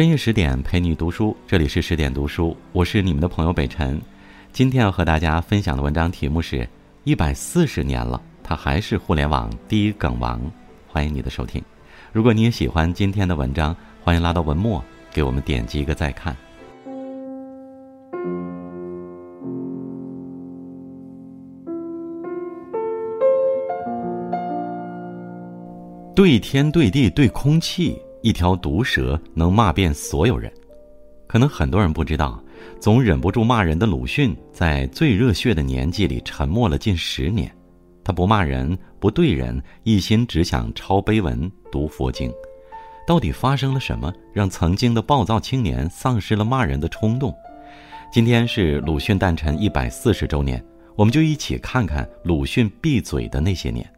深夜十点陪你读书，这里是十点读书，我是你们的朋友北辰。今天要和大家分享的文章题目是：一百四十年了，他还是互联网第一梗王。欢迎你的收听。如果你也喜欢今天的文章，欢迎拉到文末给我们点击一个再看。对天对地对空气。一条毒蛇能骂遍所有人，可能很多人不知道，总忍不住骂人的鲁迅，在最热血的年纪里沉默了近十年。他不骂人，不对人，一心只想抄碑文、读佛经。到底发生了什么，让曾经的暴躁青年丧失了骂人的冲动？今天是鲁迅诞辰一百四十周年，我们就一起看看鲁迅闭嘴的那些年。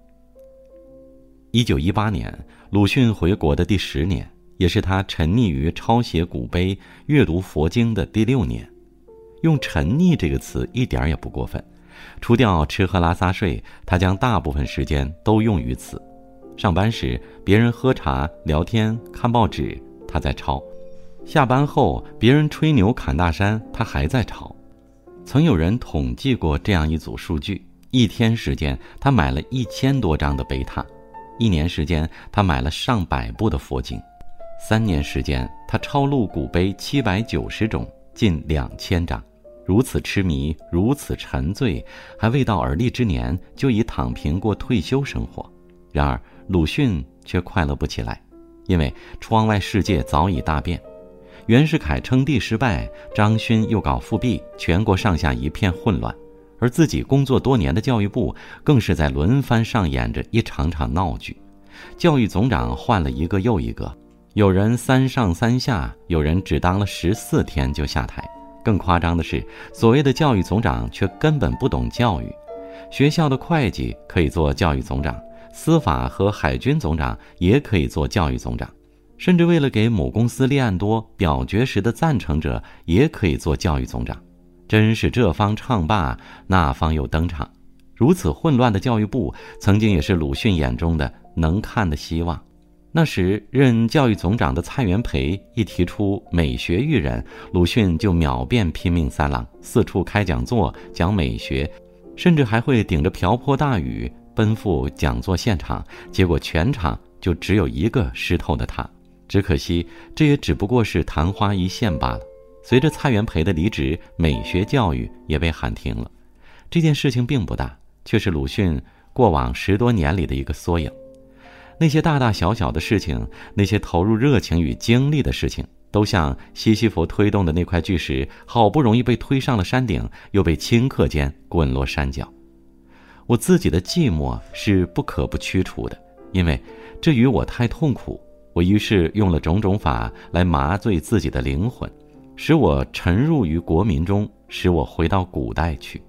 一九一八年，鲁迅回国的第十年，也是他沉溺于抄写古碑、阅读佛经的第六年。用“沉溺”这个词一点也不过分。除掉吃喝拉撒睡，他将大部分时间都用于此。上班时，别人喝茶、聊天、看报纸，他在抄；下班后，别人吹牛、侃大山，他还在抄。曾有人统计过这样一组数据：一天时间，他买了一千多张的碑拓。一年时间，他买了上百部的佛经；三年时间，他抄录古碑七百九十种，近两千章。如此痴迷，如此沉醉，还未到而立之年，就已躺平过退休生活。然而，鲁迅却快乐不起来，因为窗外世界早已大变。袁世凯称帝失败，张勋又搞复辟，全国上下一片混乱。而自己工作多年的教育部，更是在轮番上演着一场场闹剧。教育总长换了一个又一个，有人三上三下，有人只当了十四天就下台。更夸张的是，所谓的教育总长却根本不懂教育。学校的会计可以做教育总长，司法和海军总长也可以做教育总长，甚至为了给某公司立案多，表决时的赞成者也可以做教育总长。真是这方唱罢，那方又登场。如此混乱的教育部，曾经也是鲁迅眼中的能看的希望。那时任教育总长的蔡元培一提出美学育人，鲁迅就秒变拼命三郎，四处开讲座讲美学，甚至还会顶着瓢泼大雨奔赴讲座现场。结果全场就只有一个湿透的他。只可惜，这也只不过是昙花一现罢了。随着蔡元培的离职，美学教育也被喊停了。这件事情并不大，却是鲁迅过往十多年里的一个缩影。那些大大小小的事情，那些投入热情与精力的事情，都像西西弗推动的那块巨石，好不容易被推上了山顶，又被顷刻间滚落山脚。我自己的寂寞是不可不驱除的，因为这与我太痛苦。我于是用了种种法来麻醉自己的灵魂。使我沉入于国民中，使我回到古代去。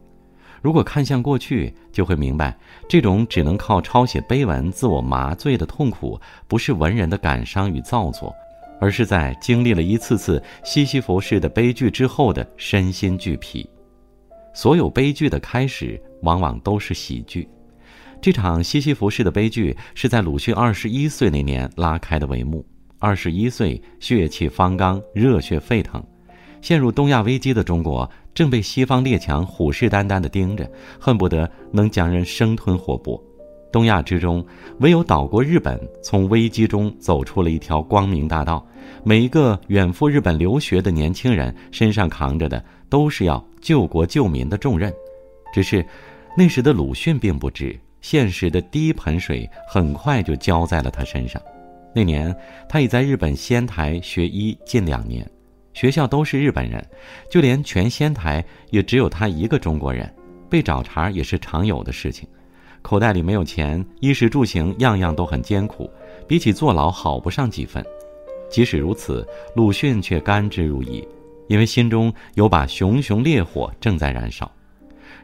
如果看向过去，就会明白，这种只能靠抄写碑文自我麻醉的痛苦，不是文人的感伤与造作，而是在经历了一次次西西弗式的悲剧之后的身心俱疲。所有悲剧的开始，往往都是喜剧。这场西西弗式的悲剧，是在鲁迅二十一岁那年拉开的帷幕。二十一岁，血气方刚，热血沸腾。陷入东亚危机的中国，正被西方列强虎视眈眈地盯着，恨不得能将人生吞活剥。东亚之中，唯有岛国日本从危机中走出了一条光明大道。每一个远赴日本留学的年轻人身上扛着的，都是要救国救民的重任。只是，那时的鲁迅并不知，现实的第一盆水很快就浇在了他身上。那年，他已在日本仙台学医近两年。学校都是日本人，就连全仙台也只有他一个中国人，被找茬也是常有的事情。口袋里没有钱，衣食住行样样都很艰苦，比起坐牢好不上几分。即使如此，鲁迅却甘之如饴，因为心中有把熊熊烈火正在燃烧。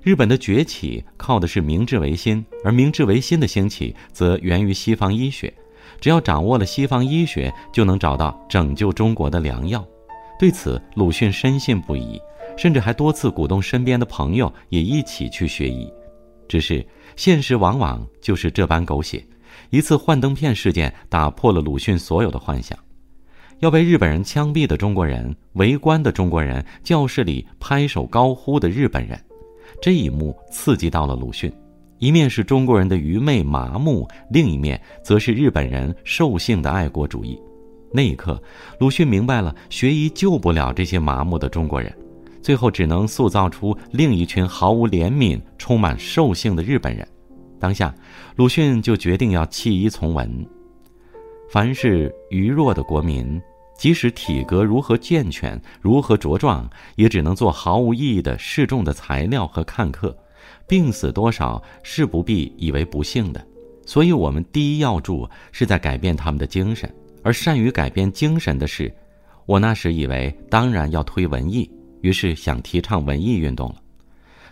日本的崛起靠的是明治维新，而明治维新的兴起则源于西方医学。只要掌握了西方医学，就能找到拯救中国的良药。对此，鲁迅深信不疑，甚至还多次鼓动身边的朋友也一起去学医。只是现实往往就是这般狗血，一次幻灯片事件打破了鲁迅所有的幻想。要被日本人枪毙的中国人、围观的中国人、教室里拍手高呼的日本人，这一幕刺激到了鲁迅。一面是中国人的愚昧麻木，另一面则是日本人兽性的爱国主义。那一刻，鲁迅明白了，学医救不了这些麻木的中国人，最后只能塑造出另一群毫无怜悯、充满兽性的日本人。当下，鲁迅就决定要弃医从文。凡是愚弱的国民，即使体格如何健全、如何茁壮，也只能做毫无意义的示众的材料和看客。病死多少是不必以为不幸的，所以我们第一要注是在改变他们的精神，而善于改变精神的是，我那时以为当然要推文艺，于是想提倡文艺运动了。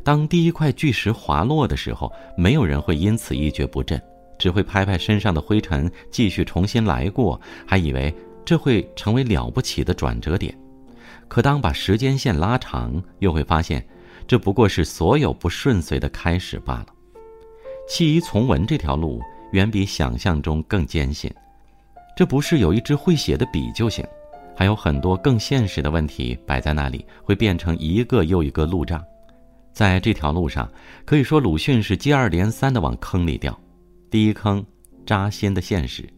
当第一块巨石滑落的时候，没有人会因此一蹶不振，只会拍拍身上的灰尘，继续重新来过，还以为这会成为了不起的转折点。可当把时间线拉长，又会发现。这不过是所有不顺遂的开始罢了。弃医从文这条路远比想象中更艰辛。这不是有一支会写的笔就行，还有很多更现实的问题摆在那里，会变成一个又一个路障。在这条路上，可以说鲁迅是接二连三的往坑里掉。第一坑，扎心的现实。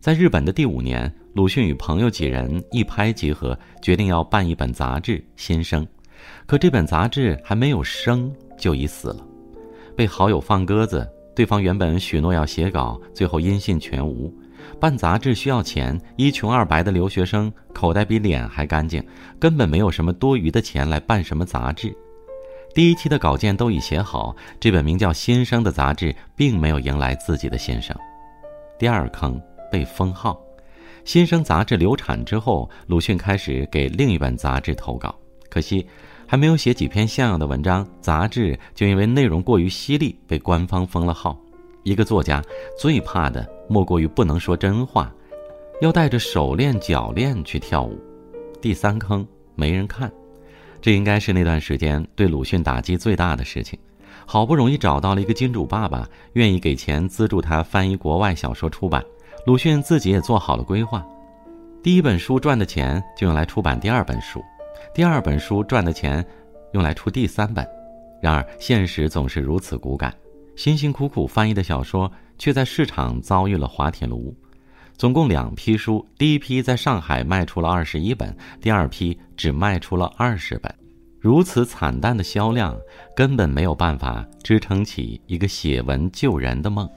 在日本的第五年，鲁迅与朋友几人一拍即合，决定要办一本杂志《新生》。可这本杂志还没有生就已死了，被好友放鸽子。对方原本许诺要写稿，最后音信全无。办杂志需要钱，一穷二白的留学生口袋比脸还干净，根本没有什么多余的钱来办什么杂志。第一期的稿件都已写好，这本名叫《新生》的杂志并没有迎来自己的新生。第二坑被封号，《新生》杂志流产之后，鲁迅开始给另一本杂志投稿。可惜，还没有写几篇像样的文章，杂志就因为内容过于犀利被官方封了号。一个作家最怕的莫过于不能说真话，要带着手链脚链去跳舞。第三坑没人看，这应该是那段时间对鲁迅打击最大的事情。好不容易找到了一个金主爸爸，愿意给钱资助他翻译国外小说出版，鲁迅自己也做好了规划。第一本书赚的钱就用来出版第二本书。第二本书赚的钱，用来出第三本，然而现实总是如此骨感，辛辛苦苦翻译的小说却在市场遭遇了滑铁卢。总共两批书，第一批在上海卖出了二十一本，第二批只卖出了二十本。如此惨淡的销量，根本没有办法支撑起一个写文救人的梦。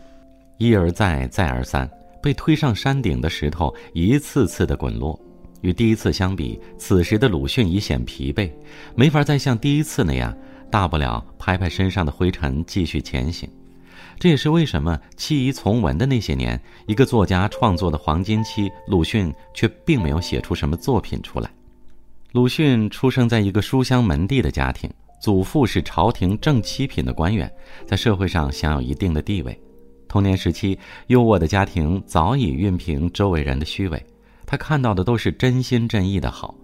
一而再，再而三，被推上山顶的石头一次次的滚落。与第一次相比，此时的鲁迅已显疲惫，没法再像第一次那样，大不了拍拍身上的灰尘，继续前行。这也是为什么弃医从文的那些年，一个作家创作的黄金期，鲁迅却并没有写出什么作品出来。鲁迅出生在一个书香门第的家庭，祖父是朝廷正七品的官员，在社会上享有一定的地位。童年时期，优渥的家庭早已熨平周围人的虚伪。他看到的都是真心真意的好，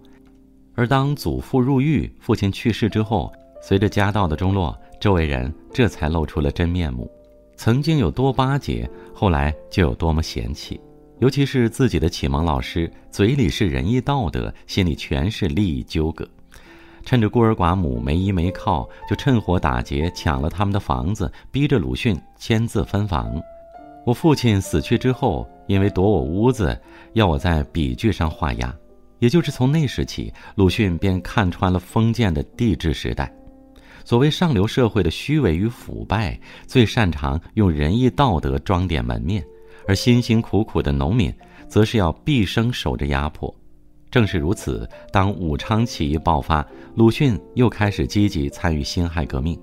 而当祖父入狱、父亲去世之后，随着家道的中落，周围人这才露出了真面目。曾经有多巴结，后来就有多么嫌弃。尤其是自己的启蒙老师，嘴里是仁义道德，心里全是利益纠葛。趁着孤儿寡母没依没靠，就趁火打劫，抢了他们的房子，逼着鲁迅签字分房。我父亲死去之后，因为夺我屋子，要我在笔具上画押。也就是从那时起，鲁迅便看穿了封建的帝制时代。所谓上流社会的虚伪与腐败，最擅长用仁义道德装点门面，而辛辛苦苦的农民，则是要毕生守着压迫。正是如此，当武昌起义爆发，鲁迅又开始积极参与辛亥革命。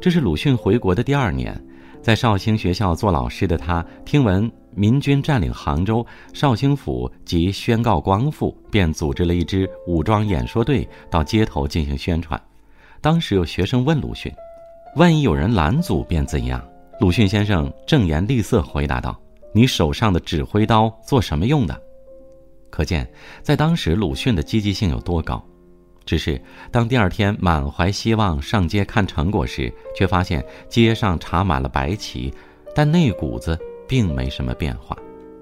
这是鲁迅回国的第二年。在绍兴学校做老师的他，听闻民军占领杭州，绍兴府即宣告光复，便组织了一支武装演说队到街头进行宣传。当时有学生问鲁迅：“万一有人拦阻，便怎样？”鲁迅先生正颜厉色回答道：“你手上的指挥刀做什么用的？”可见，在当时鲁迅的积极性有多高。只是当第二天满怀希望上街看成果时，却发现街上插满了白旗，但那股子并没什么变化。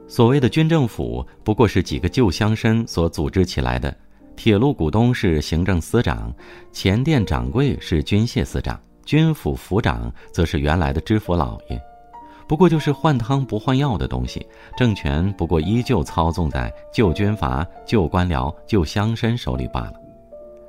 所谓的军政府不过是几个旧乡绅所组织起来的，铁路股东是行政司长，前店掌柜是军械司长，军府府长则是原来的知府老爷。不过就是换汤不换药的东西，政权不过依旧操纵在旧军阀、旧官僚、旧乡绅手里罢了。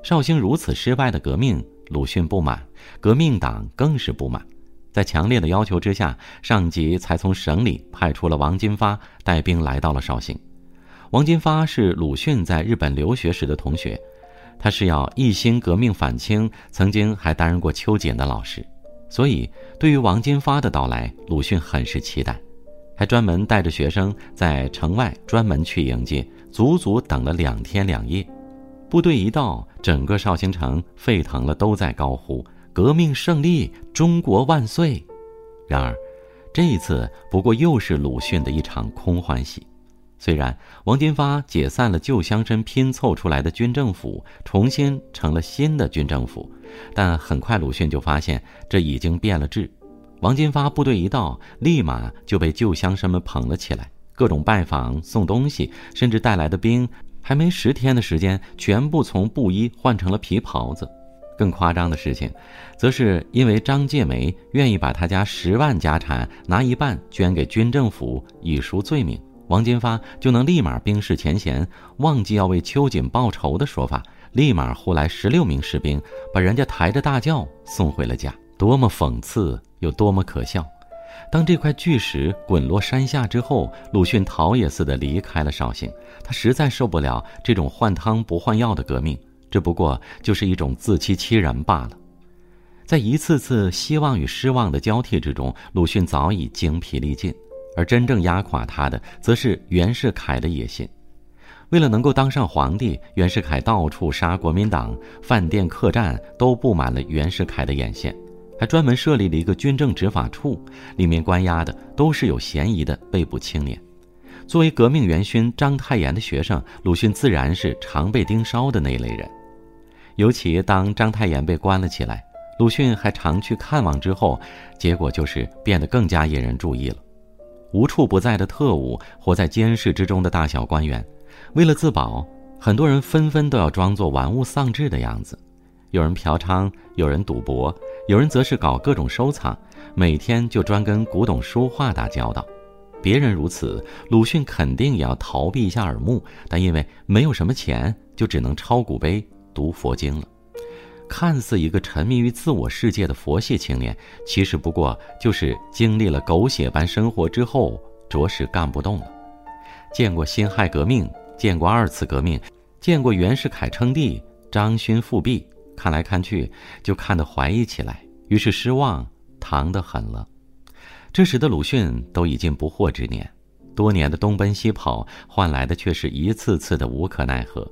绍兴如此失败的革命，鲁迅不满，革命党更是不满。在强烈的要求之下，上级才从省里派出了王金发带兵来到了绍兴。王金发是鲁迅在日本留学时的同学，他是要一心革命反清，曾经还担任过秋瑾的老师，所以对于王金发的到来，鲁迅很是期待，还专门带着学生在城外专门去迎接，足足等了两天两夜。部队一到，整个绍兴城沸腾了，都在高呼。革命胜利，中国万岁！然而，这一次不过又是鲁迅的一场空欢喜。虽然王金发解散了旧乡绅拼凑出来的军政府，重新成了新的军政府，但很快鲁迅就发现这已经变了质。王金发部队一到，立马就被旧乡绅们捧了起来，各种拜访、送东西，甚至带来的兵，还没十天的时间，全部从布衣换成了皮袍子。更夸张的事情，则是因为张介梅愿意把他家十万家产拿一半捐给军政府以赎罪名，王金发就能立马冰释前嫌，忘记要为秋瑾报仇的说法，立马呼来十六名士兵，把人家抬着大轿送回了家。多么讽刺，又多么可笑！当这块巨石滚落山下之后，鲁迅逃也似的离开了绍兴，他实在受不了这种换汤不换药的革命。这不过就是一种自欺欺人罢了。在一次次希望与失望的交替之中，鲁迅早已精疲力尽，而真正压垮他的，则是袁世凯的野心。为了能够当上皇帝，袁世凯到处杀国民党，饭店客栈都布满了袁世凯的眼线，还专门设立了一个军政执法处，里面关押的都是有嫌疑的被捕青年。作为革命元勋章太炎的学生，鲁迅自然是常被盯梢的那类人。尤其当章太炎被关了起来，鲁迅还常去看望之后，结果就是变得更加引人注意了。无处不在的特务，活在监视之中的大小官员，为了自保，很多人纷纷都要装作玩物丧志的样子。有人嫖娼，有人赌博，有人则是搞各种收藏，每天就专跟古董书画打交道。别人如此，鲁迅肯定也要逃避一下耳目，但因为没有什么钱，就只能抄古碑。读佛经了，看似一个沉迷于自我世界的佛系青年，其实不过就是经历了狗血般生活之后，着实干不动了。见过辛亥革命，见过二次革命，见过袁世凯称帝、张勋复辟，看来看去就看得怀疑起来，于是失望，唐得很了。这时的鲁迅都已经不惑之年，多年的东奔西跑，换来的却是一次次的无可奈何。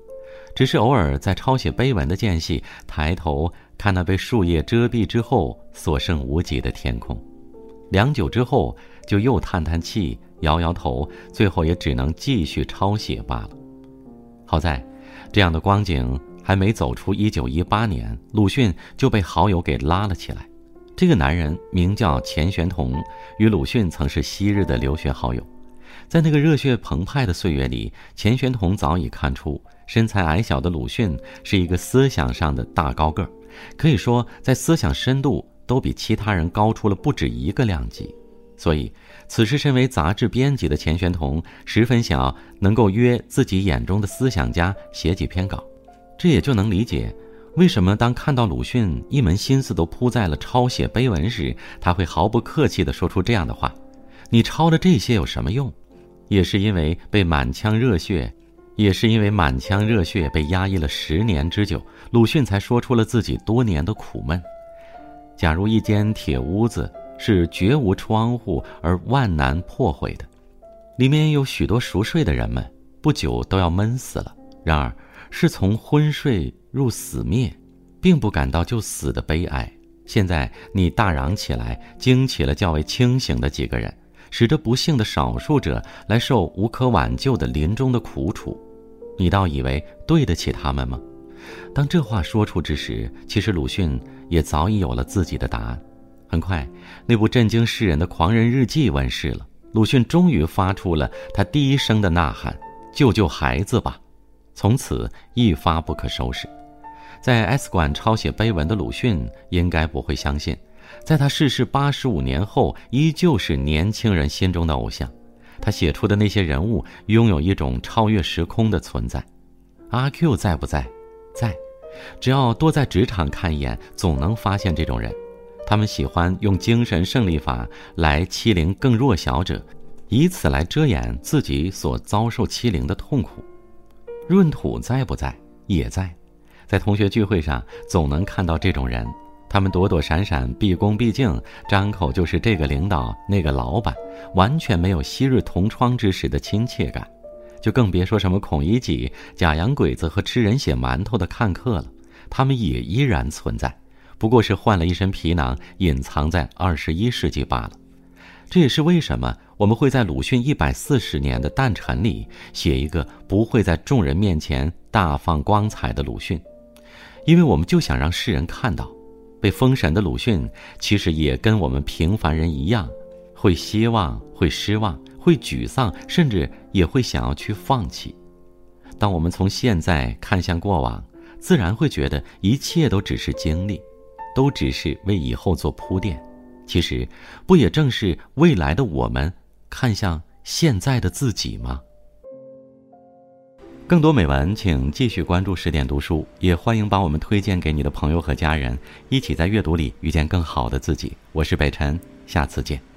只是偶尔在抄写碑文的间隙，抬头看那被树叶遮蔽之后所剩无几的天空，良久之后，就又叹叹气，摇摇头，最后也只能继续抄写罢了。好在，这样的光景还没走出一九一八年，鲁迅就被好友给拉了起来。这个男人名叫钱玄同，与鲁迅曾是昔日的留学好友。在那个热血澎湃的岁月里，钱玄同早已看出。身材矮小的鲁迅是一个思想上的大高个儿，可以说在思想深度都比其他人高出了不止一个量级。所以，此时身为杂志编辑的钱玄同十分想能够约自己眼中的思想家写几篇稿。这也就能理解，为什么当看到鲁迅一门心思都扑在了抄写碑文时，他会毫不客气地说出这样的话：“你抄了这些有什么用？”也是因为被满腔热血。也是因为满腔热血被压抑了十年之久，鲁迅才说出了自己多年的苦闷。假如一间铁屋子是绝无窗户而万难破毁的，里面有许多熟睡的人们，不久都要闷死了。然而，是从昏睡入死灭，并不感到就死的悲哀。现在你大嚷起来，惊起了较为清醒的几个人，使这不幸的少数者来受无可挽救的临终的苦楚。你倒以为对得起他们吗？当这话说出之时，其实鲁迅也早已有了自己的答案。很快，那部震惊世人的《狂人日记》问世了。鲁迅终于发出了他第一声的呐喊：“救救孩子吧！”从此一发不可收拾。在 S 馆抄写碑文的鲁迅，应该不会相信，在他逝世八十五年后，依旧是年轻人心中的偶像。他写出的那些人物，拥有一种超越时空的存在。阿 Q 在不在？在。只要多在职场看一眼，总能发现这种人。他们喜欢用精神胜利法来欺凌更弱小者，以此来遮掩自己所遭受欺凌的痛苦。闰土在不在？也在。在同学聚会上，总能看到这种人，他们躲躲闪闪，毕恭毕敬，张口就是这个领导、那个老板，完全没有昔日同窗之时的亲切感，就更别说什么孔乙己、假洋鬼子和吃人血馒头的看客了。他们也依然存在，不过是换了一身皮囊，隐藏在二十一世纪罢了。这也是为什么我们会在鲁迅一百四十年的诞辰里写一个不会在众人面前大放光彩的鲁迅。因为我们就想让世人看到，被封神的鲁迅其实也跟我们平凡人一样，会希望，会失望，会沮丧，甚至也会想要去放弃。当我们从现在看向过往，自然会觉得一切都只是经历，都只是为以后做铺垫。其实，不也正是未来的我们看向现在的自己吗？更多美文，请继续关注十点读书，也欢迎把我们推荐给你的朋友和家人，一起在阅读里遇见更好的自己。我是北辰，下次见。